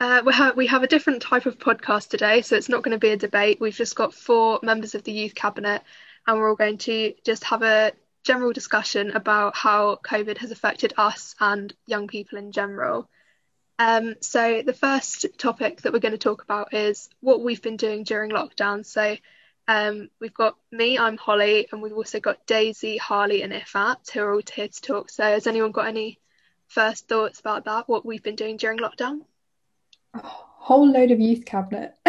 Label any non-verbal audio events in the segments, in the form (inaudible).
Uh, we have we have a different type of podcast today, so it's not going to be a debate. We've just got four members of the youth cabinet, and we're all going to just have a general discussion about how COVID has affected us and young people in general. Um, so the first topic that we're going to talk about is what we've been doing during lockdown. So um, we've got me, I'm Holly, and we've also got Daisy, Harley, and Ifat who are all here to talk. So has anyone got any first thoughts about that? What we've been doing during lockdown? A whole load of youth cabinet. (laughs)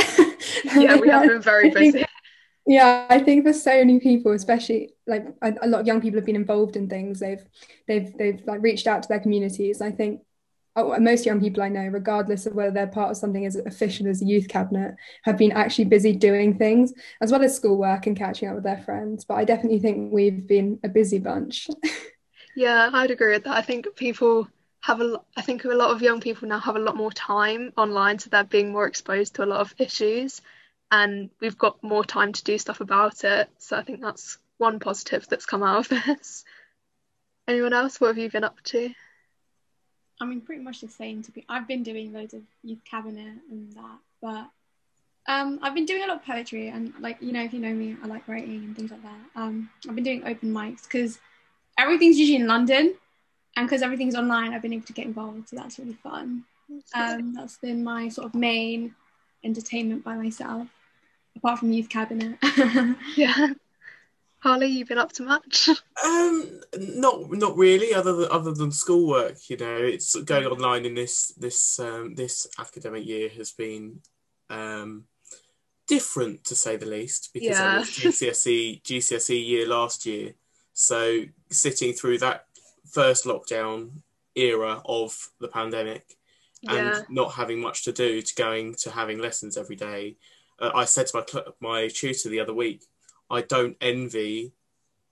yeah, we have been very busy. Yeah, I think there's so many people, especially like a, a, lot of young people have been involved in things. They've they've they've like reached out to their communities. I think oh, most young people I know, regardless of whether they're part of something as official as a youth cabinet, have been actually busy doing things as well as schoolwork and catching up with their friends. But I definitely think we've been a busy bunch. (laughs) yeah, I'd agree with that. I think people have a I think a lot of young people now have a lot more time online, so they're being more exposed to a lot of issues, and we've got more time to do stuff about it. So I think that's one positive that's come out of (laughs) this. Anyone else? What have you been up to? I mean, pretty much the same. To be, I've been doing loads of youth cabinet and that, but um, I've been doing a lot of poetry and like you know, if you know me, I like writing and things like that. Um, I've been doing open mics because everything's usually in London, and because everything's online, I've been able to get involved, so that's really fun. Um, that's been my sort of main entertainment by myself, apart from youth cabinet. (laughs) yeah. Harley, you've been up to much? Um, not not really. Other than other than schoolwork, you know, it's going online in this this um, this academic year has been um, different to say the least because yeah. (laughs) was GCSE GCSE year last year. So sitting through that first lockdown era of the pandemic and yeah. not having much to do to going to having lessons every day. Uh, I said to my cl- my tutor the other week, I don't envy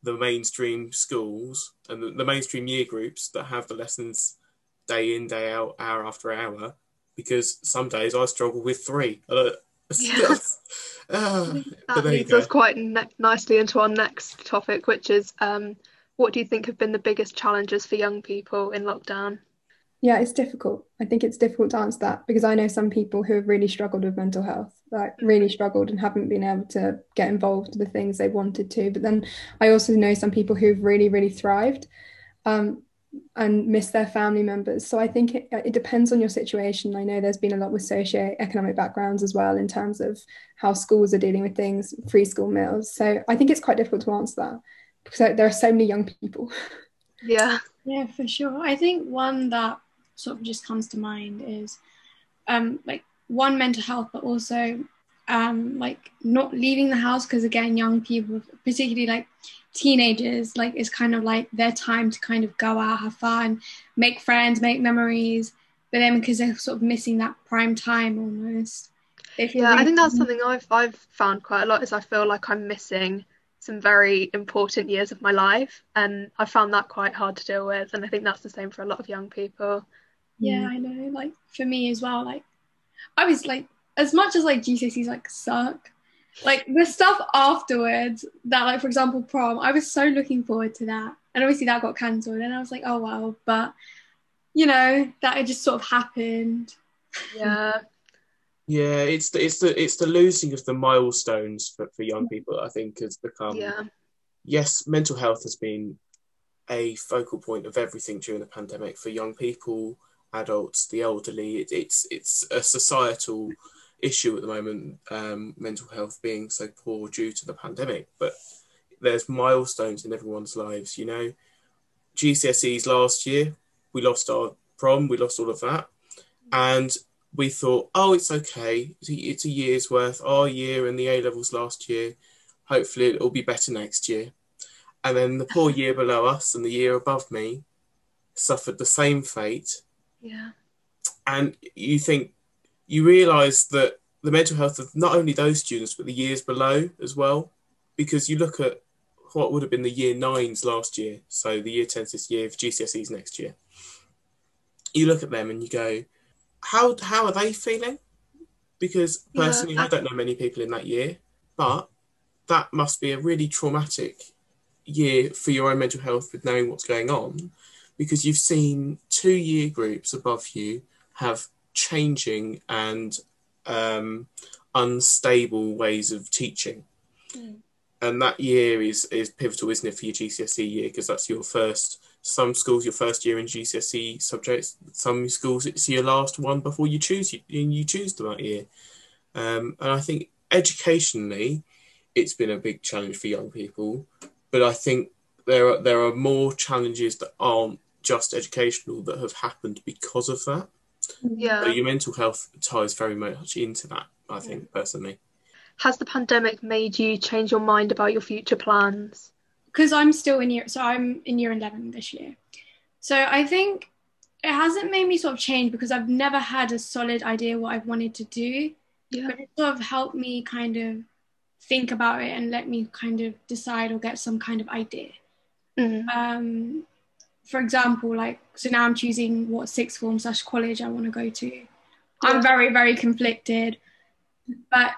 the mainstream schools and the, the, mainstream year groups that have the lessons day in day out hour after hour because some days i struggle with three uh, (laughs) yeah. uh, that leads us quite ne- nicely into our next topic which is um, what do you think have been the biggest challenges for young people in lockdown yeah, it's difficult. I think it's difficult to answer that because I know some people who have really struggled with mental health, like really struggled and haven't been able to get involved with the things they wanted to. But then I also know some people who've really, really thrived um, and miss their family members. So I think it, it depends on your situation. I know there's been a lot with socio-economic backgrounds as well in terms of how schools are dealing with things, free school meals. So I think it's quite difficult to answer that because there are so many young people. (laughs) Yeah. Yeah, for sure. I think one that sort of just comes to mind is um, like one mental health, but also um, like not leaving the house because again, young people, particularly like teenagers, like it's kind of like their time to kind of go out, have fun, make friends, make memories. But then because they're sort of missing that prime time almost. Yeah, really I think that's something I've I've found quite a lot is I feel like I'm missing some very important years of my life and I found that quite hard to deal with and I think that's the same for a lot of young people. Yeah, mm. I know. Like for me as well, like I was like as much as like GCSEs like suck, like the stuff afterwards that like for example prom, I was so looking forward to that. And obviously that got cancelled and I was like, oh wow, but you know, that it just sort of happened. Yeah. Yeah, it's the it's the it's the losing of the milestones for, for young people, I think, has become yeah. yes, mental health has been a focal point of everything during the pandemic for young people adults, the elderly. It, it's it's a societal issue at the moment. Um, mental health being so poor due to the pandemic, but there's milestones in everyone's lives. You know, GCSEs last year, we lost our prom, we lost all of that, and we thought, oh, it's okay. It's a, it's a year's worth. Our year and the A levels last year. Hopefully, it'll be better next year. And then the poor year below us and the year above me suffered the same fate yeah. And you think, you realise that the mental health of not only those students, but the years below as well. Because you look at what would have been the year nines last year, so the year 10s this year, GCSEs next year. You look at them and you go, how, how are they feeling? Because personally, yeah. I don't know many people in that year, but that must be a really traumatic year for your own mental health with knowing what's going on because you've seen two year groups above you have changing and um, unstable ways of teaching. Mm. And that year is is pivotal, isn't it, for your GCSE year? Because that's your first. Some schools, your first year in GCSE subjects. Some schools, it's your last one before you choose you, you choose them that year. Um, and I think educationally, it's been a big challenge for young people. But I think there are there are more challenges that aren't just educational that have happened because of that. Yeah. So your mental health ties very much into that. I think personally. Has the pandemic made you change your mind about your future plans? Because I'm still in year, so I'm in year 11 this year. So I think it hasn't made me sort of change because I've never had a solid idea what I've wanted to do, Yeah. but it sort of helped me kind of think about it and let me kind of decide or get some kind of idea. Mm. Um, for example, like so now I'm choosing what sixth form slash college I want to go to. Yeah. I'm very very conflicted, but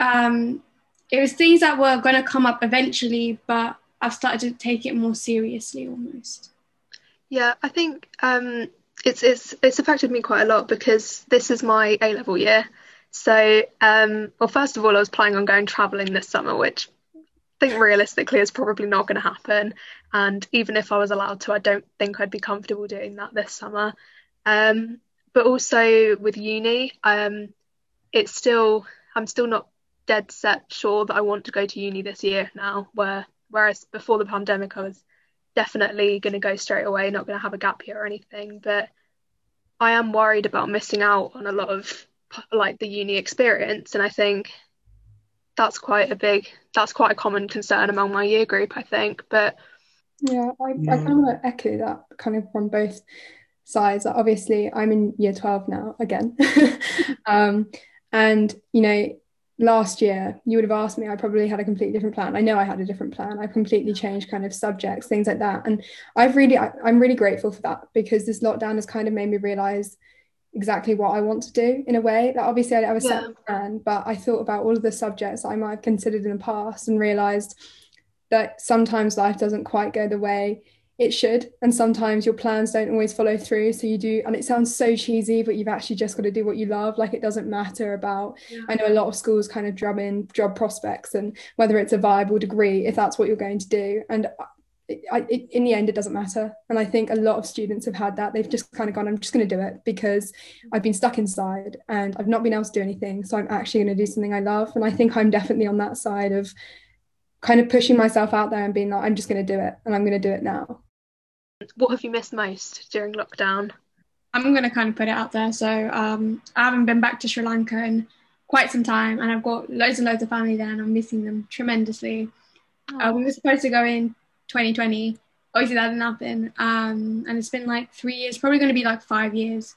um, it was things that were going to come up eventually, but I've started to take it more seriously almost. Yeah, I think um, it's it's it's affected me quite a lot because this is my A level year. So, um, well, first of all, I was planning on going travelling this summer, which I think realistically is probably not going to happen. And even if I was allowed to, I don't think I'd be comfortable doing that this summer. Um, but also with uni, um, it's still I'm still not dead set sure that I want to go to uni this year now. Where whereas before the pandemic, I was definitely going to go straight away, not going to have a gap year or anything. But I am worried about missing out on a lot of like the uni experience, and I think that's quite a big, that's quite a common concern among my year group. I think, but Yeah, I, I Yeah. kind of want to echo that kind of from both sides. Like, Obviously, I'm in year 12 now again. (laughs) um, and, you know, last year you would have asked me, I probably had a completely different plan. I know I had a different plan. I completely changed kind of subjects, things like that. And I've really, I, I'm really grateful for that because this lockdown has kind of made me realize exactly what I want to do in a way. That obviously I, have a set Yeah. plan, but I thought about all of the subjects I might have considered in the past and realized that sometimes life doesn't quite go the way it should and sometimes your plans don't always follow through so you do and it sounds so cheesy but you've actually just got to do what you love like it doesn't matter about Yeah. i know a lot of schools kind of drum in job prospects and whether it's a viable degree if that's what you're going to do and it, in the end it doesn't matter and i think a lot of students have had that they've just kind of gone i'm just going to do it because i've been stuck inside and i've not been able to do anything so i'm actually going to do something i love and i think i'm definitely on that side of kind of pushing myself out there and being like i'm just going to do it and i'm going to do it now what have you missed most during lockdown? I'm going to kind of put it out there. So um, I haven't been back to Sri Lanka in quite some time, and I've got loads and loads of family there, and I'm missing them tremendously. Uh, we were supposed to go in 2020. Obviously, that didn't happen. Um, and it's been like three years, probably going to be like five years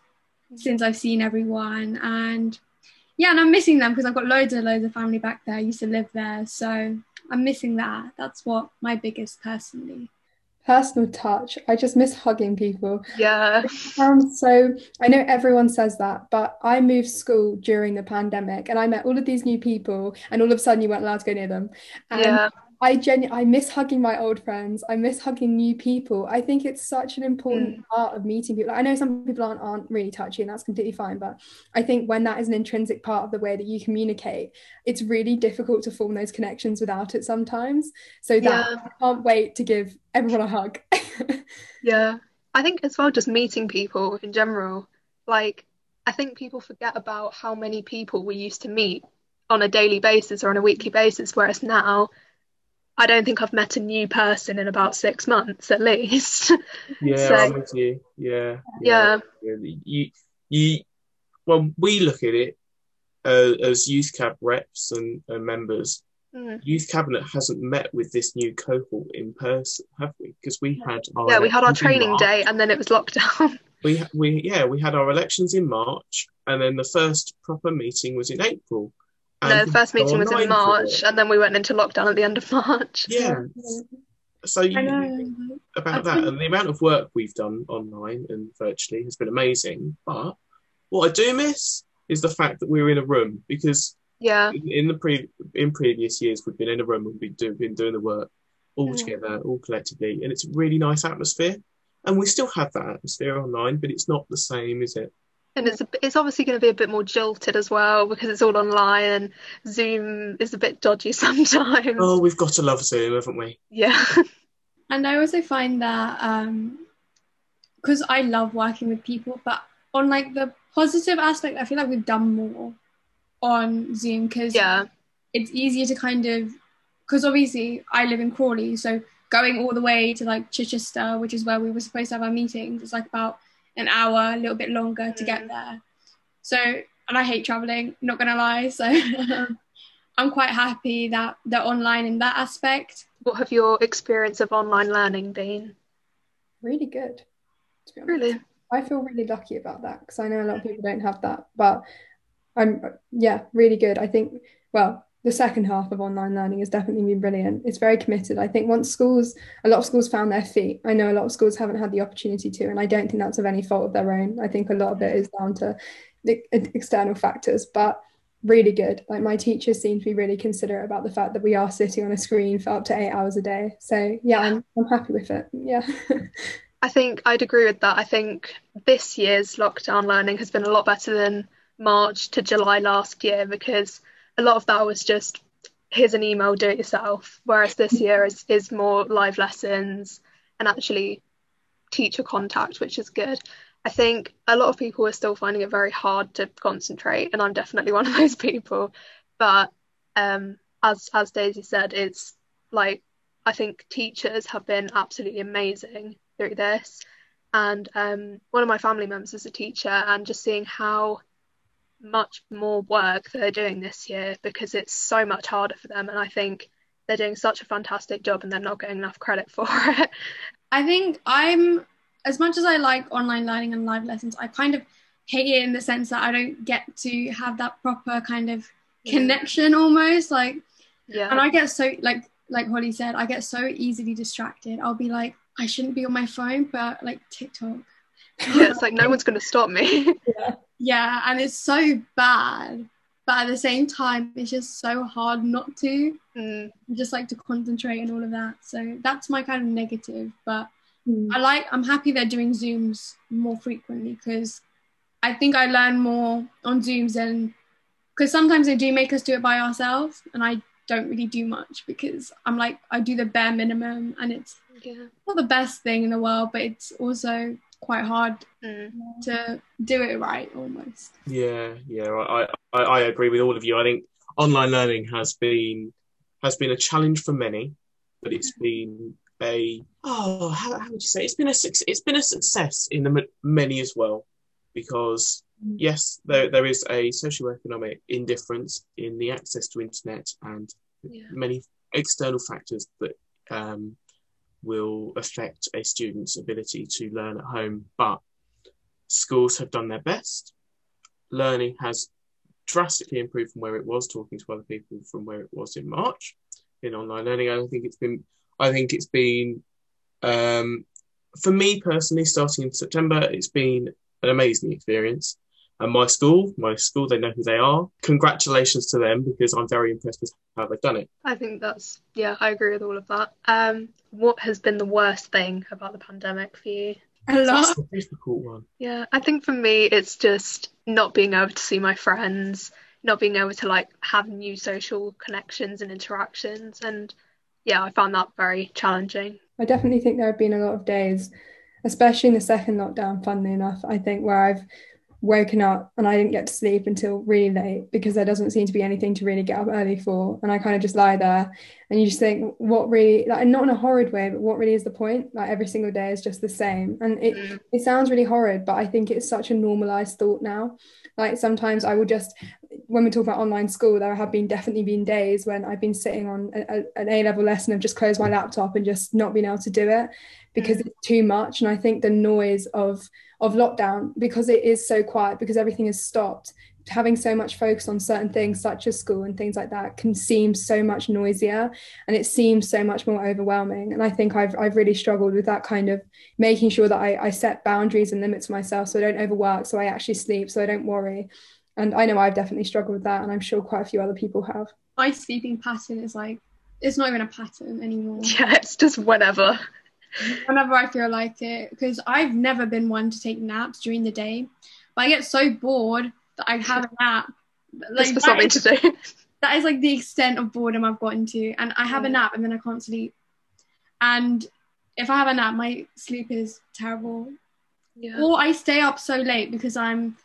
since I've seen everyone. And yeah, and I'm missing them because I've got loads and loads of family back there. I used to live there. So I'm missing that. That's what my biggest personally. Personal touch. I just miss hugging people. Yeah, sounds so I know everyone says that, but I moved school during the pandemic and I met all of these new people and all of a sudden you weren't allowed to go near them. And yeah, I genu- I miss hugging my old friends. I miss hugging new people. I think it's such an important mm. part of meeting people. I know some people aren't aren't really touchy and that's completely fine, but I think when that is an intrinsic part of the way that you communicate, it's really difficult to form those connections without it sometimes. So that Yeah. I can't wait to give everyone a hug. (laughs) yeah. I think as well, just meeting people in general. Like, I think people forget about how many people we used to meet on a daily basis or on a weekly basis, whereas now, I don't think I've met a new person in about six months at least. (laughs) Yeah, So- I'm with you. Yeah, Yeah. yeah. You, you. Well, we look at it uh, as youth cab reps and, and members. Mm. Youth cabinet hasn't met with this new cohort in person, have we? Because we had our Yeah, we had our training day and then it was lockdown. (laughs) We we yeah we had our elections in March, and then the first proper meeting was in April. No, the first meeting was in March and then we went into lockdown at the end of (laughs) March. Yeah, so you, I you know. think about that and the amount of work we've done online and virtually has been amazing. But what I do miss is the fact that we were in a room because Yeah, in, in the pre in previous years we've been in a room and we've been, do, been doing the work all together, all collectively, and it's a really nice atmosphere. And we still have that atmosphere online, but it's not the same, is it? And it's a, it's obviously going to be a bit more jilted as well because it's all online and Zoom is a bit dodgy (laughs) sometimes. Oh, we've got to love Zoom, haven't we? Yeah. (laughs) And I also find that um because I love working with people, but on like the positive aspect, I feel like we've done more on Zoom because yeah. it's easier to kind of because obviously I live in Crawley, so going all the way to like Chichester, which is where we were supposed to have our meetings, it's like about an hour, a little bit longer to get mm. there. So, and I hate traveling, not gonna lie. So, (laughs) I'm quite happy that they're online in that aspect. What have your experience of online learning been? Really good. To be. Really? I feel really lucky about that because I know a lot of people don't have that, but I'm yeah, really good. I think well, the second half of online learning has definitely been brilliant. It's very committed. I think once schools, a lot of schools found their feet. I know a lot of schools haven't had the opportunity to, and I don't think that's of any fault of their own. I think a lot of it is down to the external factors, but really good. Like my teachers seem to be really considerate about the fact that we are sitting on a screen for up to eight hours a day. So yeah, I'm, I'm happy with it. Yeah. (laughs) I think I'd agree with that. I think this year's lockdown learning has been a lot better than March to July last year because a lot of that was just here's an email, do it yourself. Whereas this year is, is more live lessons and actually teacher contact, which is good. I think a lot of people are still finding it very hard to concentrate, and I'm definitely (laughs) one of those people. But um, as as Daisy said, it's like I think teachers have been absolutely amazing through this. And um, one of my family members is a teacher, and just seeing how much more work they're doing this year because it's so much harder for them. And I think they're doing such a fantastic job and they're not getting enough credit for (laughs) it. I think I'm, as much as I like online learning and live lessons, I kind of hate it in the sense that I don't get to have that proper kind of mm. connection almost. Like, yeah. And I get so, like, like Holly said, I get so easily distracted. I'll be like, I shouldn't be on my phone, but like TikTok. yeah, it's like no (laughs) one's going to stop me. yeah. Yeah, and it's so bad, but at the same time, it's just so hard not to. Mm. Just like to concentrate and all of that. So that's my kind of negative. But Mm. I like, I'm happy they're doing Zooms more frequently because I think I learn more on Zooms than because sometimes they do make us do it by ourselves, and I don't really do much because I'm like, I do the bare minimum, and it's Yeah. not the best thing in the world, but it's also quite hard Mm. to do it right almost. Yeah, yeah, I, I, I agree with all of you. I think online learning has been has been a challenge for many, but it's been a oh, how, how would you say? It's been a suc- it's been a success in the many as well, because Mm. yes, there there is a socioeconomic indifference in the access to internet and Yeah. many external factors that um, will affect a student's ability to learn at home. But schools have done their best. Learning has drastically improved from where it was, talking to other people from where it was in March in online learning. I think it's been, I think it's been, um, for me personally, starting in September, it's been an amazing experience. And my school, my school, they know who they are. Congratulations to them because I'm very impressed with how they've done it. I think that's yeah, I agree with all of that. Um, what has been the worst thing about the pandemic for you? A That's lot. a difficult one. Yeah, I think for me it's just not being able to see my friends, not being able to like have new social connections and interactions and yeah, I found that very challenging. I definitely think there have been a lot of days, especially in the second lockdown, funnily enough, I think where I've woken up and I didn't get to sleep until really late because there doesn't seem to be anything to really get up early for. And I kind of just lie there and you just think, what really, like, and not in a horrid way, but what really is the point? Like every single day is just the same. And it, Mm. it sounds really horrid, but I think it's such a normalized thought now. Like sometimes I will just, when we talk about online school, there have been definitely been days when I've been sitting on a, a, an A level lesson and just closed my laptop and just not been able to do it because it's too much. And I think the noise of of lockdown, because it is so quiet, because everything is stopped, having so much focus on certain things such as school and things like that can seem so much noisier and it seems so much more overwhelming. And I think I've I've really struggled with that kind of making sure that I, I set boundaries and limits for myself so I don't overwork, so I actually sleep, so I don't worry. And I know I've definitely struggled with that, and I'm sure quite a few other people have. My sleeping pattern is like it's not even a pattern anymore. (laughs) Yeah, it's just whenever. Whenever I feel like it, because I've never been one to take naps during the day, but I get so bored that I have a nap. Like, Just for something is, to do. (laughs) That is like the extent of boredom I've gotten to, and I have a mm. nap and then I can't sleep. And if I have a nap, my sleep is terrible. Yeah. Or I stay up so late because I'm,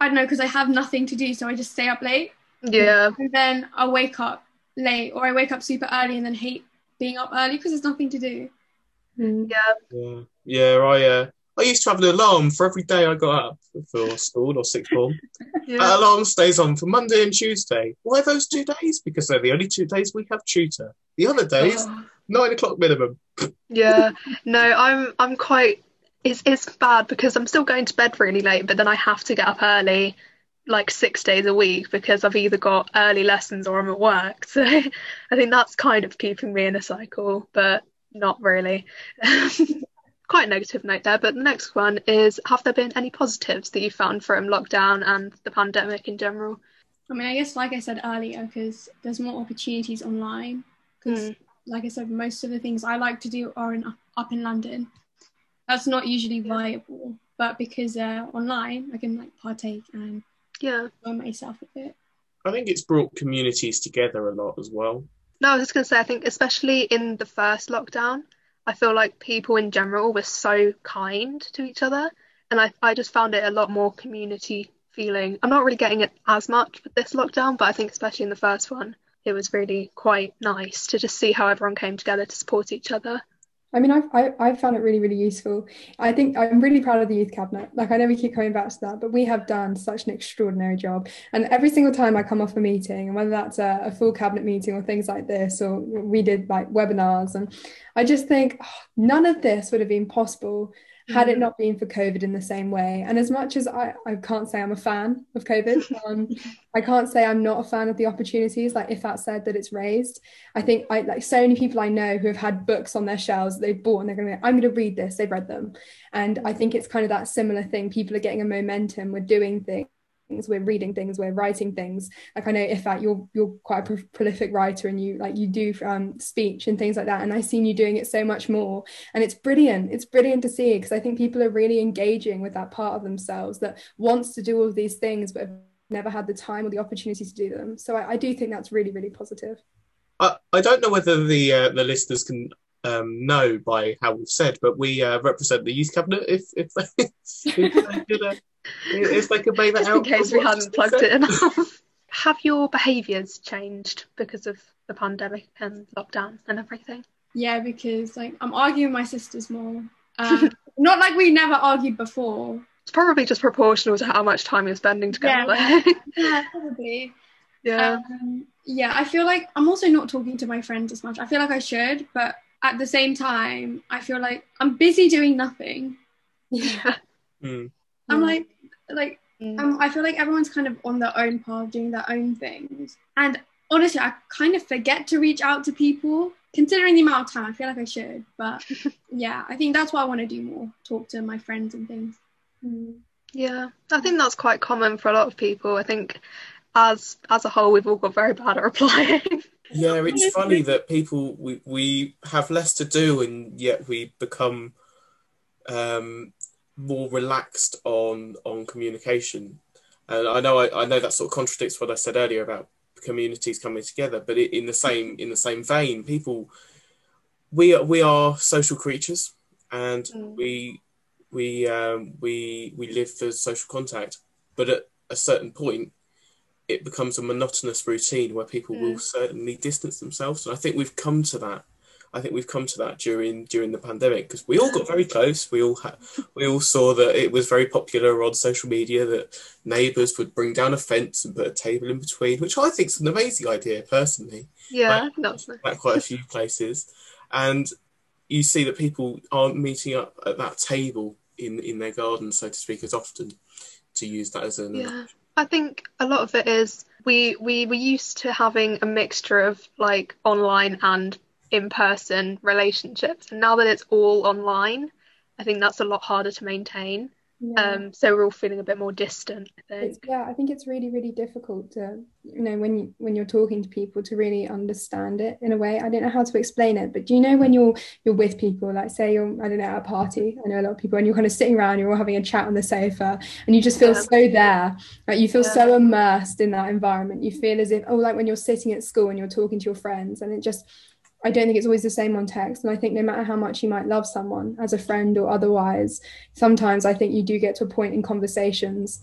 I don't know, because I have nothing to do, so I just stay up late. Yeah. And then I wake up late, or I wake up super early and then hate being up early because there's nothing to do. Mm. Yeah. Yeah. Yeah. I uh, I used to have an alarm for every day I got up for school or sixth form. (laughs) yeah. That alarm stays on for Monday and Tuesday. Why those two days? Because they're the only two days we have tutor. The other days, oh. nine o'clock minimum. yeah. (laughs) No, I'm I'm quite it's it's bad because I'm still going to bed really late, but then I have to get up early like six days a week because I've either got early lessons or I'm at work. (laughs) So I think that's kind of keeping me in a cycle, but not really. (laughs) Quite a negative note there, but the next one is Have there been any positives that you found from lockdown and the pandemic in general? I mean, I guess, like I said earlier, because there's more opportunities online. Because, mm. like I said, most of the things I like to do are in, up in London. That's not usually viable, but because uh, online, I can like partake and yeah, enjoy myself a bit. I think it's brought communities together a lot as well. No, I was just going to say, I think especially in the first lockdown, I feel like people in general were so kind to each other. And I, I just found it a lot more community feeling. I'm not really getting it as much with this lockdown, but I think especially in the first one, it was really quite nice to just see how everyone came together to support each other. I mean, I've, I, I've found it really, really useful. I think I'm really proud of the youth cabinet. Like, I know we keep coming back to that, but we have done such an extraordinary job. And every single time I come off a meeting, and whether that's a, a full cabinet meeting or things like this, or we did like webinars, and I just think oh, none of this would have been possible had it mm. not been for COVID in the same way. And as much as I, I can't say I'm a fan of COVID, (laughs) um, I can't say I'm not a fan of the opportunities. Like Ifat said that it's raised, I think I like so many people I know who have had books on their shelves that they've bought and they're going to, I'm going to read this. They've read them. And I think it's kind of that similar thing. People are getting a momentum. We're doing things things we're reading things we're writing things. Like i know Ifat you're you're quite a pro- prolific writer and you like you do um, speech and things like that and i've seen you doing it so much more and it's brilliant. It's brilliant to see because i think people are really engaging with that part of themselves that wants to do all these things but have never had the time or the opportunity to do them. So i, I do think that's really really positive. I, I don't know whether the uh, the listeners can um, know by how we've said, but we uh, represent the youth cabinet. If if (laughs) they, if uh, if they could make that Just out, in case we hadn't plugged it (laughs) enough. Have your behaviours changed because of the pandemic and lockdown and everything? Yeah, because like I'm arguing with my sisters more. Um, (laughs) not like we never argued before. It's probably just proportional to how much time you're spending together. Yeah, (laughs) yeah probably. Yeah. Um, yeah, I feel like I'm also not talking to my friends as much. I feel like I should, but at the same time, I feel like I'm busy doing nothing. Yeah. Mm. I'm like, like, mm. um, I feel like everyone's kind of on their own path, doing their own things. And honestly, I kind of forget to reach out to people. Considering the amount of time, I feel like I should. But (laughs) yeah, I think that's what I want to do more talk to my friends and things. Mm. Yeah, I think that's quite common for a lot of people. I think as as a whole, we've all got very bad (laughs) at replying. Yeah, it's (laughs) funny that people we we have less to do and yet we become um, more relaxed on on communication. And I know I, I know that sort of contradicts what I said earlier about communities coming together, but it, in the same in the same vein, people we are, we are social creatures and mm. we we um, we we live for social contact. But at a certain point, it becomes a monotonous routine where people mm. will certainly distance themselves. And I think we've come to that. I think we've come to that during during the pandemic because we all got very close. We all ha- we all saw that it was very popular on social media that neighbours would bring down a fence and put a table in between, which I think is an amazing idea personally. Yeah, that's at quite a few places, and you see that people aren't meeting up at that table in in their garden, so to speak, as often to use that as an yeah. I think a lot of it is we we were used to having a mixture of like online and in-person relationships and now that it's all online I think that's a lot harder to maintain Yeah. Um, so we're all feeling a bit more distant, I It's, yeah, I think it's really, really difficult to, you know, when you when you're talking to people to really understand it in a way. I don't know how to explain it, but do you know when you're you're with people, like say you're, I don't know, at a party, I know a lot of people, and you're kind of sitting around, you're all having a chat on the sofa, and you just feel Yeah. so there, like you feel Yeah. so immersed in that environment. You feel as if, oh, like when you're sitting at school and you're talking to your friends, and it just I don't think it's always the same on text. And I think no matter how much you might love someone as a friend or otherwise, sometimes I think you do get to a point in conversations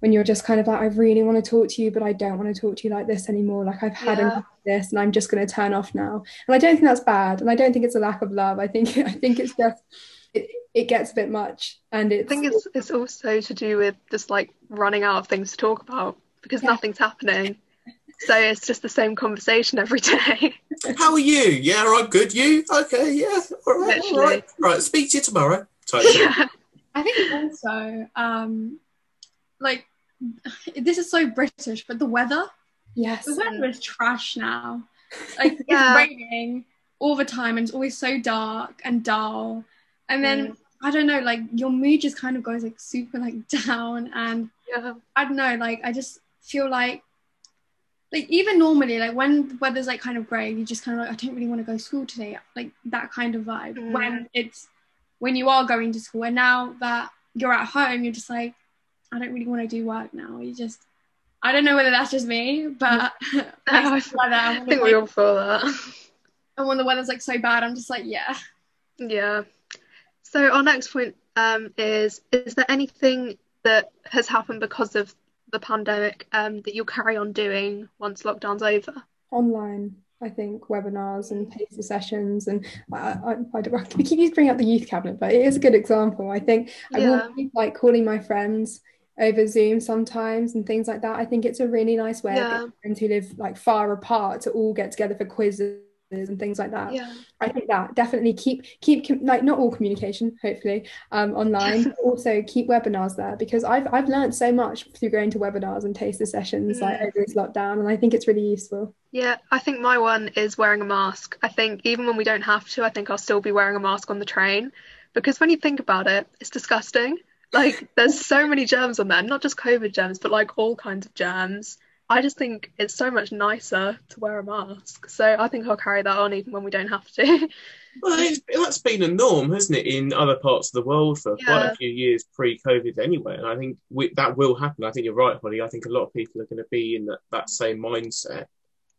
when you're just kind of like, I really want to talk to you, but I don't want to talk to you like this anymore. Like I've had Yeah. enough of this and I'm just going to turn off now. And I don't think that's bad. And I don't think it's a lack of love. I think (laughs) I think it's just it, it gets a bit much. And I think it's it's also to do with just like running out of things to talk about because Yeah. nothing's happening. So it's just the same conversation every day. (laughs) How are you? Yeah, I'm good. You? Okay, yeah. All right, all Literally. right. Right, speak to you tomorrow. Type thing. yeah. (laughs) I think also, um, like, this is so British, but the weather, yes. the weather is trash now. Like, Yeah. it's raining all the time, and it's always so dark and dull. And then Mm. I don't know, like your mood just kind of goes like super like (laughs) down, and Yeah. I don't know, like I just feel like. Like even normally, like when the weather's like kind of grey, you just kind of like I don't really want to go to school today, like that kind of vibe. Mm. When it's when you are going to school, and now that you're at home, you're just like, I don't really want to do work now. You just, I don't know whether that's just me, but (laughs) (laughs) I I feel like that. I think we all feel that. and when the weather's like so bad, I'm just like, yeah. Yeah. So our next point um, is is there anything that has happened because of the pandemic um, that you'll carry on doing once lockdown's over? online i think webinars and taster sessions and I, I, I, (laughs) we keep bringing up the youth cabinet but it is a good example i think i will keep like calling my friends over zoom sometimes and things like that i think it's a really nice way of Yeah. getting friends who live like far apart to all get together for quizzes and things like that Yeah. I think that definitely keep keep like not all communication hopefully um, online but (laughs) also keep webinars there because I've I've learned so much through going to webinars and taster sessions like Mm. over this lockdown and I think it's really useful Yeah, I think my one is wearing a mask. I think even when we don't have to, I think I'll still be wearing a mask on the train because when you think about it, it's disgusting. Like there's so many germs on there, not just COVID germs, but like all kinds of germs. I just think it's so much nicer to wear a mask. So I think I'll carry that on even when we don't have to. (laughs) Well, it's, that's been a norm, hasn't it, in other parts of the world for quite a few years pre-COVID anyway. And I think we, that will happen. I think you're right, Holly. I think a lot of people are going to be in that, that same mindset.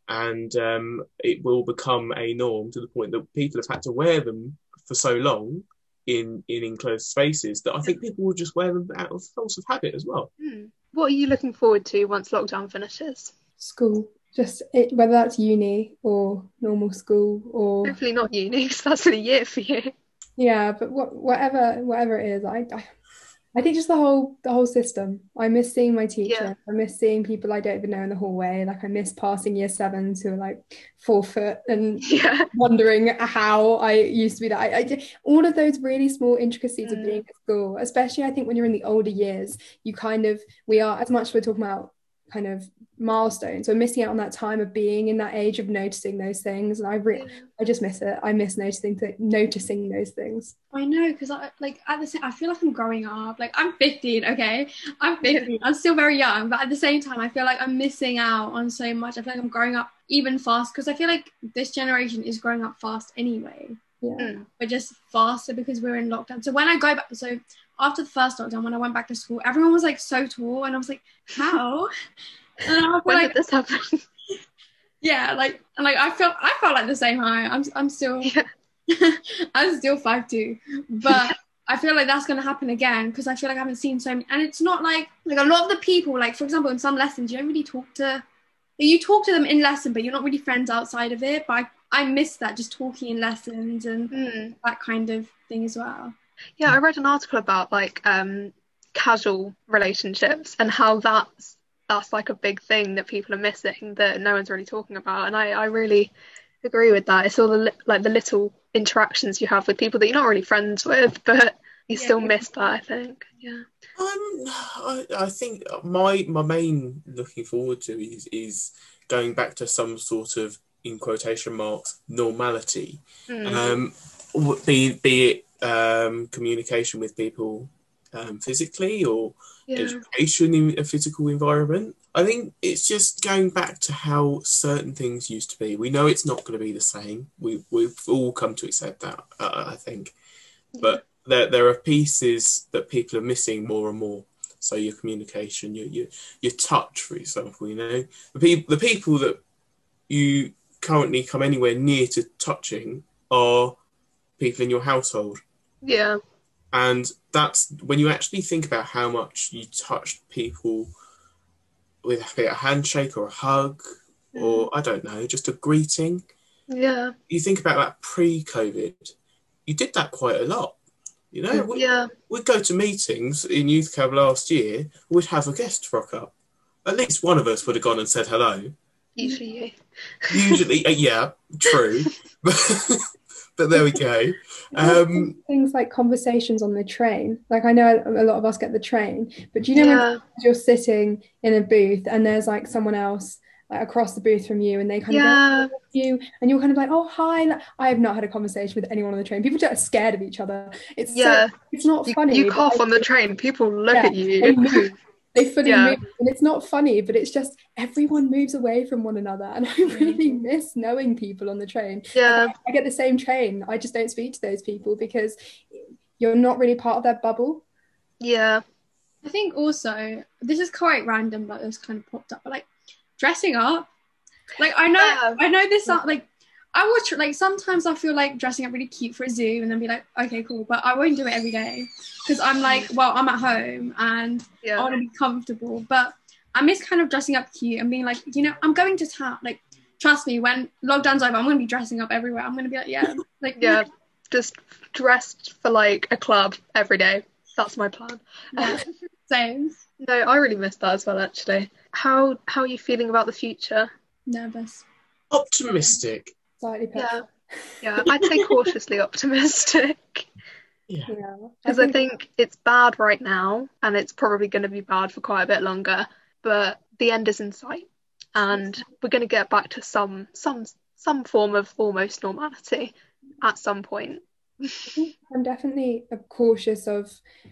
And um, it will become a norm to the point that people have had to wear them for so long in, in enclosed spaces that I think people will just wear them out of force of habit as well. Hmm. What are you looking forward to once lockdown finishes? school just it, whether that's uni or normal school or Hopefully not uni, because that's in a year for you. yeah but what, whatever whatever it is I, I I think just the whole the whole system I miss seeing my teacher I miss seeing people I don't even know in the hallway like I miss passing year sevens who are like four foot and (laughs) Yeah. wondering how I used to be that. I, I all of those really small intricacies of Mm. being at school, especially I think when you're in the older years, you kind of we are as much as we're talking about kind of milestones, we're missing out on that time of being in that age of noticing those things, and I re- I just miss it. I miss noticing th- noticing those things. I know because I like at the same I feel like I'm growing up. Like I'm 15, okay? I'm 15. I'm still very young, but at the same time I feel like I'm missing out on so much. I feel like I'm growing up even fast because I feel like this generation is growing up fast anyway. Yeah. Mm. But just faster because we're in lockdown. So when I go back so after the first lockdown when I went back to school, everyone was like so tall and I was like, how? (laughs) and I feel When like did this happen? (laughs) yeah, like and like I felt I felt like the same height. I'm I'm still Yeah. (laughs) I'm still five two, but I feel like that's gonna happen again because I feel like I haven't seen so many, and it's not like like a lot of the people, like for example, in some lessons, you don't really talk to, you talk to them in lesson, but you're not really friends outside of it. But I I miss that just talking in lessons and Hmm. that kind of thing as well. Yeah, I read an article about like um casual relationships and how that's that's like a big thing that people are missing that no one's really talking about. And I, I really agree with that. It's all the li- like the little interactions you have with people that you're not really friends with, but you Yeah. still miss that, I think. Yeah. Um, I, I think my my main looking forward to is is going back to some sort of in quotation marks normality. Mm. Um, w- be be it um, communication with people um, physically or Yeah. education in a physical environment. I think it's just going back to how certain things used to be. We know it's not going to be the same. We we've all come to accept that. Uh, I think, but there there are pieces that people are missing more and more. So your communication, your your your touch, for example. You know, the people the people that you currently come anywhere near to touching are people in your household. Yeah. And that's when you actually think about how much you touched people with a handshake or a hug or I don't know, just a greeting. Yeah. You think about that pre COVID, you did that quite a lot. You know, we, Yeah. we'd go to meetings in Youth Cab last year, we'd have a guest rock up. At least one of us would have gone and said hello. Usually you. Usually, uh, yeah, true. but (laughs) there we go. (laughs) Um, things like conversations on the train. Like I know a lot of us get the train, but do you know when Yeah. you're sitting in a booth and there's like someone else like across the booth from you and they kind of Yeah. go you and you're kind of like oh hi Like, I have not had a conversation with anyone on the train people just are scared of each other it's Yeah. so, it's not You, funny you cough I on the train, people look Yeah, at you. Move they fully Yeah. move and it's not funny but it's just everyone moves away from one another and I (laughs) mm. really miss knowing people on the train Yeah. I get the same train I just don't speak to those people because you're not really part of their bubble Yeah. I think also this is quite random, but it's kind of popped up. But like dressing up, like I know, Yeah. I know this. Sound, like I would tr- like sometimes I feel like dressing up really cute for a zoo, and then be like, okay, cool. But I won't do it every day because I'm like, well, I'm at home and I want to be comfortable. But I miss kind of dressing up cute and being like, you know, I'm going to town. Like, trust me, when lockdown's over, I'm going to be dressing up everywhere. I'm going to be like, yeah, (laughs) like Yeah. Just dressed for like a club every day. That's my plan. yeah, (laughs) same. No, I really miss that as well actually. How how are you feeling about the future? Nervous. optimistic. Slightly Yeah. Yeah, I'd say cautiously (laughs) optimistic. yeah Because I think it's bad right now and it's probably going to be bad for quite a bit longer, but the end is in sight and we're going to get back to some some some form of almost normality at some point. I'm definitely cautious of t-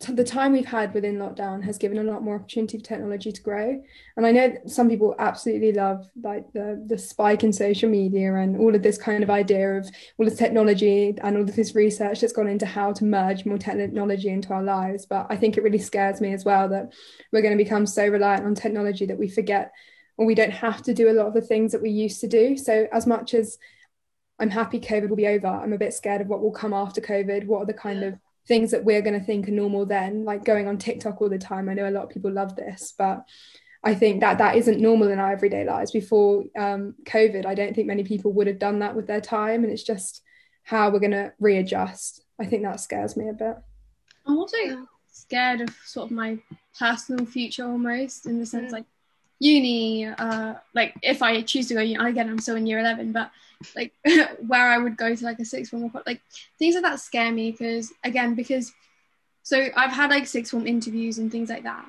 the time we've had within lockdown has given a lot more opportunity for technology to grow. And I know that some people absolutely love like the the spike in social media and all of this kind of idea of all this technology and all of this research that's gone into how to merge more technology into our lives. But I think it really scares me as well that we're going to become so reliant on technology that we forget or we don't have to do a lot of the things that we used to do. So as much as I'm happy COVID will be over. I'm a bit scared of what will come after COVID. What are the kind of things that we're going to think are normal then? Like going on TikTok all the time. I know a lot of people love this, but I think that that isn't normal in our everyday lives. Before um, COVID, I don't think many people would have done that with their time, and it's just how we're going to readjust. I think that scares me a bit. I'm also scared of sort of my personal future almost in the sense Mm. like uni, uh, like if I choose to go uni, again, I'm still in year 11, but like (laughs) where I would go to like a sixth form or like things like that scare me because again, because so I've had like sixth form interviews and things like that.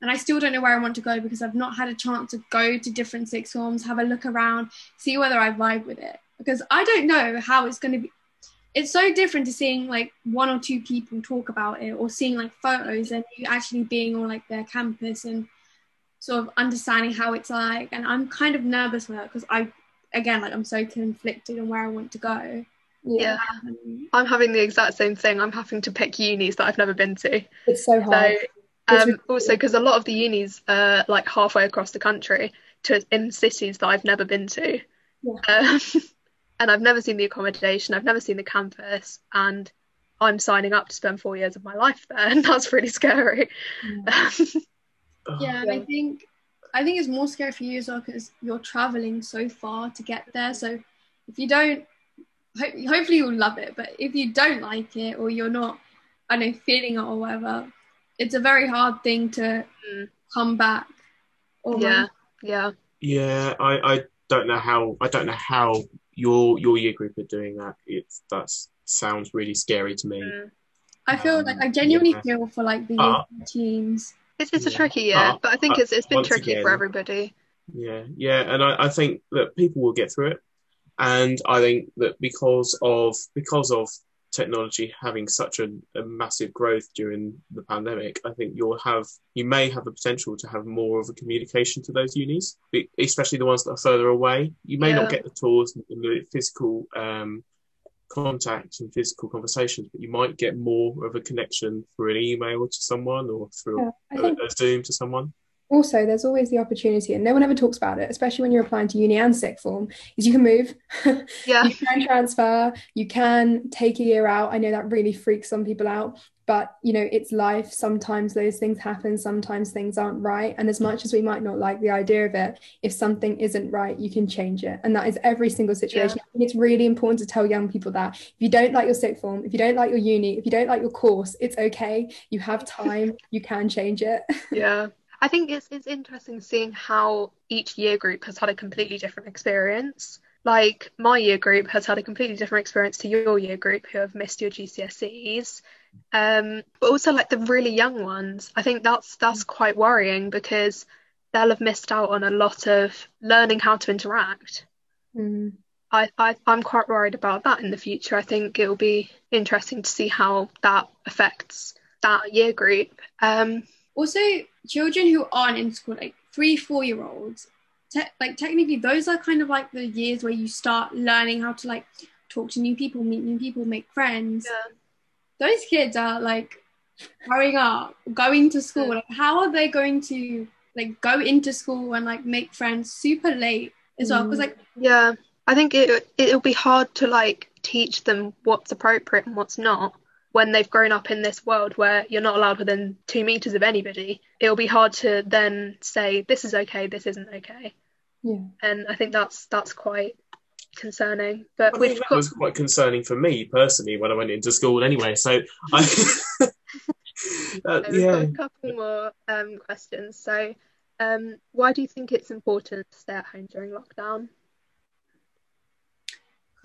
And I still don't know where I want to go because I've not had a chance to go to different sixth forms, have a look around, see whether I vibe with it. Because I don't know how it's going to be it's so different to seeing like one or two people talk about it or seeing like photos and you actually being on like their campus and sort of understanding how it's like and i'm kind of nervous for that because i again like i'm so conflicted on where i want to go Yeah. um, I'm having the exact same thing. I'm having to pick unis that I've never been to. It's so So hard. It's um, also because a lot of the unis are like halfway across the country to in cities that I've never been to. Um, (laughs) and I've never seen the accommodation, I've never seen the campus, and I'm signing up to spend four years of my life there, (laughs) and that's really scary. Oh, (laughs) yeah and i think i think it's more scary for you as well because you're traveling so far to get there so if you don't ho- hopefully you'll love it but if you don't like it or you're not i don't know feeling it or whatever it's a very hard thing to Mm. come back almost. yeah, yeah, Yeah, I, I don't know how I don't know how your your year group are doing that. It's that sounds really scary to me. Mm. i feel Um, like i genuinely yeah. feel for like the year It's it's a tricky year, but I think it's it's been once tricky again- for everybody. Yeah, yeah, and I, I think that people will get through it, and I think that because of because of technology having such a, a, massive growth during the pandemic, I think you'll have you may have the potential to have more of a communication to those unis, especially the ones that are further away. You may yeah. not get the tours and the physical um, contact and physical conversations, but you might get more of a connection through an email to someone or through yeah, a, a Zoom to someone. Also there's always the opportunity and no one ever talks about it especially when you're applying to uni and sixth form is you can move. (laughs) Yeah. You can transfer you can take a year out. I know that really freaks some people out but you know it's life. Sometimes those things happen sometimes things aren't right. And as much as we might not like the idea of it if something isn't right you can change it. And that is every single situation yeah. I think it's really important to tell young people that. If you don't like your sixth form if you don't like your uni if you don't like your course it's okay. You have (laughs) time. You can change it. (laughs) Yeah. I think it's it's interesting seeing how each year group has had a completely different experience. Like my year group has had a completely different experience to your year group who have missed your GCSEs. Um, but also like the really young ones, I think that's that's quite worrying because they'll have missed out on a lot of learning how to interact. Mm. I, I I'm quite worried about that in the future. I think it'll be interesting to see how that affects that year group. Um, also children who aren't in school like three four year olds te- like technically those are kind of like the years where you start learning how to like talk to new people meet new people make friends yeah. Those kids are like growing up going to school like how are they going to like go into school and like make friends super late as well? Mm. Because like yeah. I think it it'll be hard to like teach them what's appropriate and what's not when they've grown up in this world where you're not allowed within two meters of anybody, it'll be hard to then say this is okay, this isn't okay. Yeah. And I think that's that's quite concerning. But I think that was quite concerning for me personally when I went into school anyway. So I (laughs) (laughs) uh, yeah. a couple more um, questions. So um, why do you think it's important to stay at home during lockdown?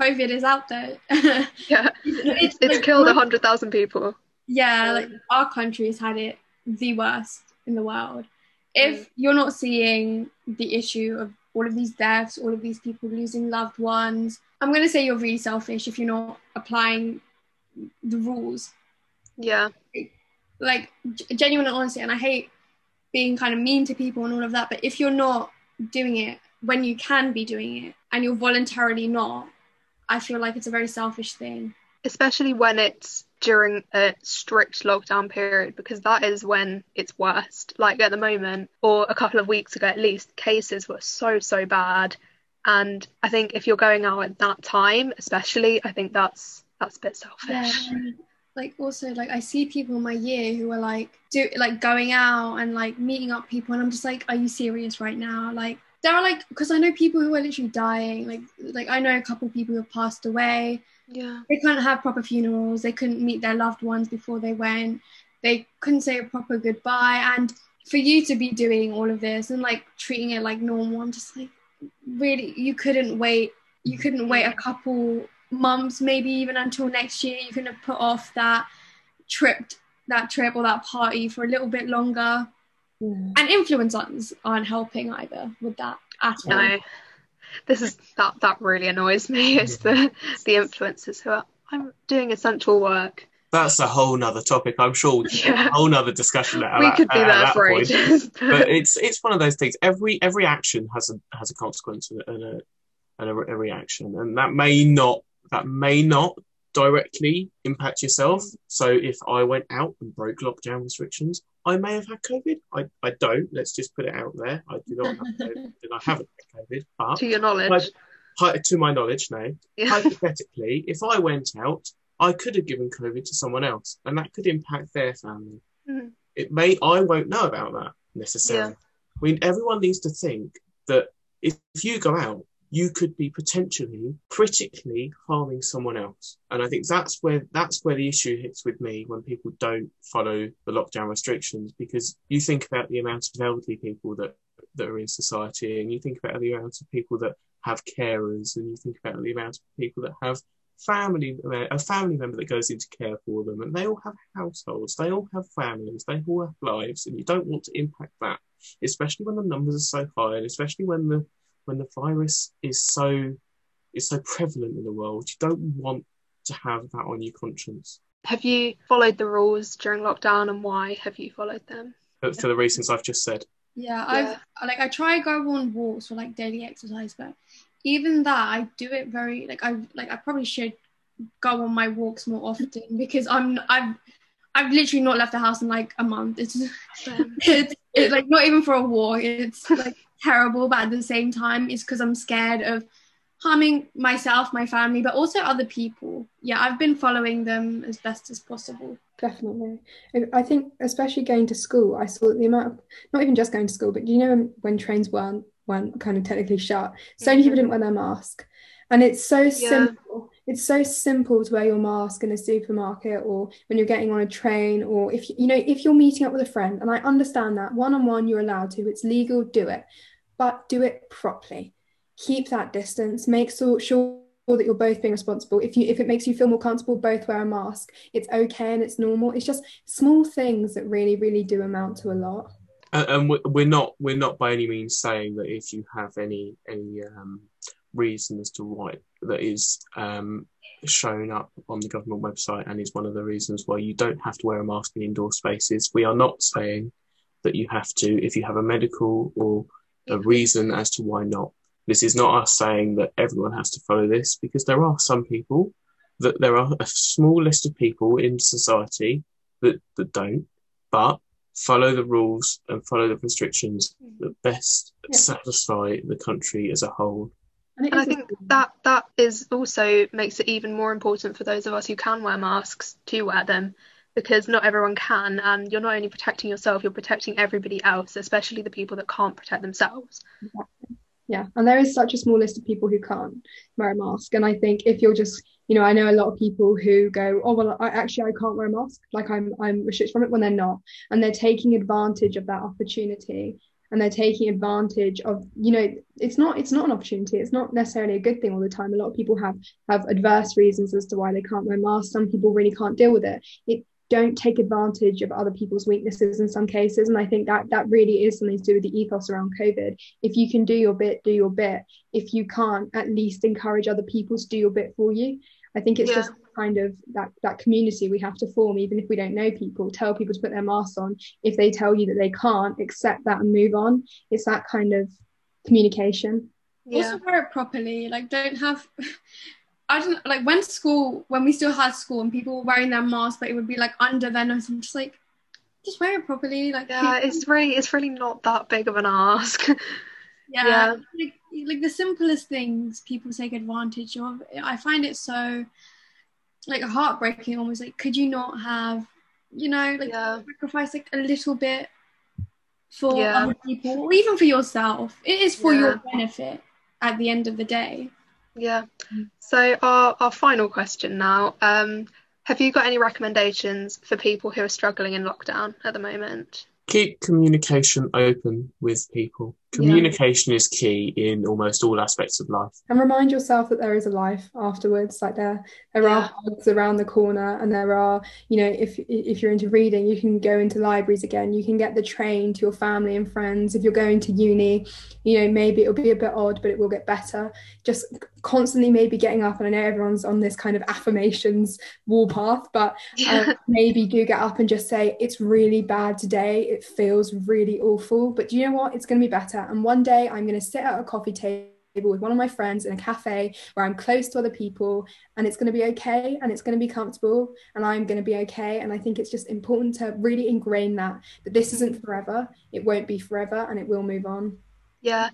COVID is out there. (laughs) yeah, it's, it's like, killed a hundred thousand people. Yeah, like our country's had it the worst in the world. If mm. you're not seeing the issue of all of these deaths, all of these people losing loved ones, I'm going to say you're really selfish if you're not applying the rules. Yeah. Like genuine and honesty, and I hate being kind of mean to people and all of that, but if you're not doing it when you can be doing it and you're voluntarily not, I feel like it's a very selfish thing. Especially when it's during a strict lockdown period, because that is when it's worst. Like at the moment, or a couple of weeks ago at least, cases were so, so bad. And I think if you're going out at that time, especially, I think that's that's a bit selfish. Yeah. Like also like I see people in my year who are like do like going out and like meeting up people and I'm just like, are you serious right now? Like there are like because I know people who are literally dying. Like like I know a couple people who have passed away. Yeah. They couldn't have proper funerals. They couldn't meet their loved ones before they went. They couldn't say a proper goodbye. And for you to be doing all of this and like treating it like normal, I'm just like really you couldn't wait. You couldn't wait a couple months, maybe even until next year. You couldn't have put off that trip that trip or that party for a little bit longer. Mm. And influencers aren't helping either with that at all. No. This is that that really annoys me. It's the the influencers who are I'm doing essential work. That's a whole nother topic. I'm sure we could yeah. a whole nother discussion. At, we could be there for ages. But... (laughs) but it's it's one of those things. Every every action has a has a consequence and a and a, a reaction, and that may not that may not directly impact yourself. So if I went out and broke lockdown restrictions, I may have had COVID. I, I don't. Let's just put it out there. I do not have (laughs) COVID, and I haven't had COVID. But to your knowledge, I, to my knowledge, no. Yeah. Hypothetically, if I went out, I could have given COVID to someone else, and that could impact their family. Mm-hmm. It may. I won't know about that necessarily. Yeah. I mean, everyone needs to think that if, if you go out you could be potentially critically harming someone else. And I think that's where that's where the issue hits with me when people don't follow the lockdown restrictions because you think about the amount of elderly people that that are in society and you think about the amount of people that have carers and you think about the amount of people that have family a family member that goes into care for them and they all have households they all have families they all have lives and you don't want to impact that especially when the numbers are so high and especially when the when the virus is so is so prevalent in the world, you don't want to have that on your conscience. Have you followed the rules during lockdown and why have you followed them? But for the reasons I've just said. Yeah, I've like I try go on walks for like daily exercise, but even that I do it very like I like I probably should go on my walks more often (laughs) because I'm I've I've literally not left the house in like a month. It's (laughs) it's, it's like not even for a walk. It's like terrible, but at the same time, it's because I'm scared of harming myself, my family, but also other people. Yeah, I've been following them as best as possible. Definitely. I think, especially going to school, I saw the amount of, not even just going to school, but you know, when trains weren't, weren't kind of technically shut, so many people mm-hmm. didn't wear their mask. And it's so yeah. simple. It's so simple to wear your mask in a supermarket or when you're getting on a train or if you know if you're meeting up with a friend and I understand that one on one you're allowed to it's legal do it but do it properly. Keep that distance. Make so, sure that you're both being responsible. If you if it makes you feel more comfortable both wear a mask it's okay and it's normal. It's just small things that really really do amount to a lot. And we're not we're not by any means saying that if you have any any um, reason as to why that is um, shown up on the government website and is one of the reasons why you don't have to wear a mask in indoor spaces we are not saying that you have to if you have a medical or a reason as to why not. This is not us saying that everyone has to follow this because there are some people that there are a small list of people in society that, that don't, but follow the rules and follow the restrictions that best yeah. satisfy the country as a whole. And, and I think that that is also makes it even more important for those of us who can wear masks to wear them because not everyone can and you're not only protecting yourself you're protecting everybody else especially the people that can't protect themselves. Yeah and there is such a small list of people who can't wear a mask and i think if you're just you know i know a lot of people who go oh well I actually i can't wear a mask like i'm i'm restricted from it when they're not and they're taking advantage of that opportunity and they're taking advantage of you know it's not it's not an opportunity it's not necessarily a good thing all the time. A lot of people have have adverse reasons as to why they can't wear masks. Some people really can't deal with it. It don't take advantage of other people's weaknesses in some cases. And i think that that really is something to do with the ethos around covid. If you can do your bit do your bit. If you can't at least encourage other people to do your bit for you. I think it's yeah. just kind of that that community we have to form even if we don't know people tell people to put their masks on. If they tell you that they can't accept that and move on. It's that kind of communication. Yeah. also wear it properly. Like don't have (laughs) I don't like when school when we still had school and people were wearing their masks, but it would be like under their nose. I'm just like, just wear it properly. Like yeah, people... (laughs) it's really it's really not that big of an ask. (laughs) yeah, yeah. Like, like the simplest things people take advantage of. I find it so like heartbreaking. Almost like could you not have you know like yeah. sacrifice like a little bit for yeah. other people or even for yourself. It is for your benefit at the end of the day. Yeah. So our, our final question now. Um, have you got any recommendations for people who are struggling in lockdown at the moment? Keep communication open with people. Communication yeah. is key in almost all aspects of life. And remind yourself that there is a life afterwards. Like there, there yeah. are hugs around the corner, and there are, you know, if if you're into reading, you can go into libraries again. You can get the train to your family and friends. If you're going to uni, you know, maybe it'll be a bit odd, but it will get better. Just constantly maybe getting up and i know everyone's on this kind of affirmations warpath but uh, maybe do get up and just say it's really bad today it feels really awful but do you know what it's going to be better and one day i'm going to sit at a coffee table with one of my friends in a cafe where I'm close to other people and it's going to be okay and it's going to be comfortable and I'm going to be okay. And I think it's just important to really ingrain that that this isn't forever, it won't be forever and it will move on. Yeah.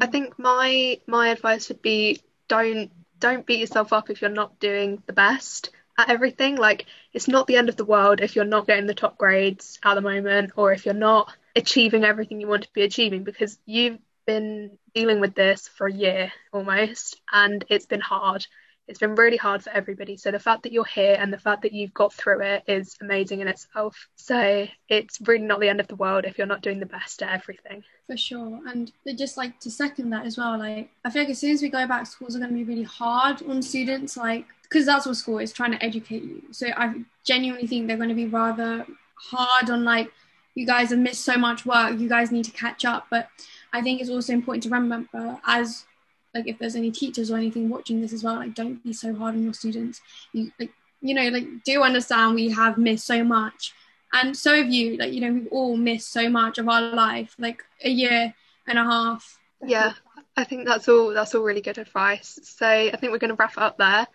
I think my my advice would be don't don't beat yourself up if you're not doing the best at everything. Like it's not the end of the world if you're not getting the top grades at the moment or if you're not achieving everything you want to be achieving because you've been dealing with this for a year almost and it's been hard it's been really hard for everybody. So the fact that you're here and the fact that you've got through it is amazing in itself. So it's really not the end of the world if you're not doing the best at everything. For sure. And they just like to second that as well, like I feel like as soon as we go back, schools are going to be really hard on students, like because that's what school is trying to educate you. So I genuinely think they're going to be rather hard on like you guys have missed so much work, you guys need to catch up. But I think it's also important to remember as like if there's any teachers or anything watching this as well, like don't be so hard on your students. You like you know like do understand we have missed so much, and so have you. Like you know we've all missed so much of our life, like a year and a half. Yeah, I think that's all. That's all really good advice. So I think we're going to wrap up there.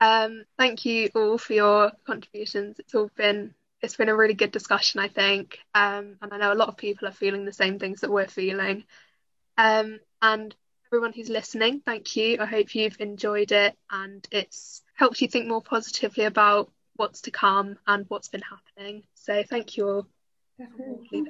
Um, thank you all for your contributions. It's all been it's been a really good discussion, I think, um, and I know a lot of people are feeling the same things that we're feeling. Um, and everyone who's listening, thank you. I hope you've enjoyed it and it's helped you think more positively about what's to come and what's been happening. So thank you all. Definitely.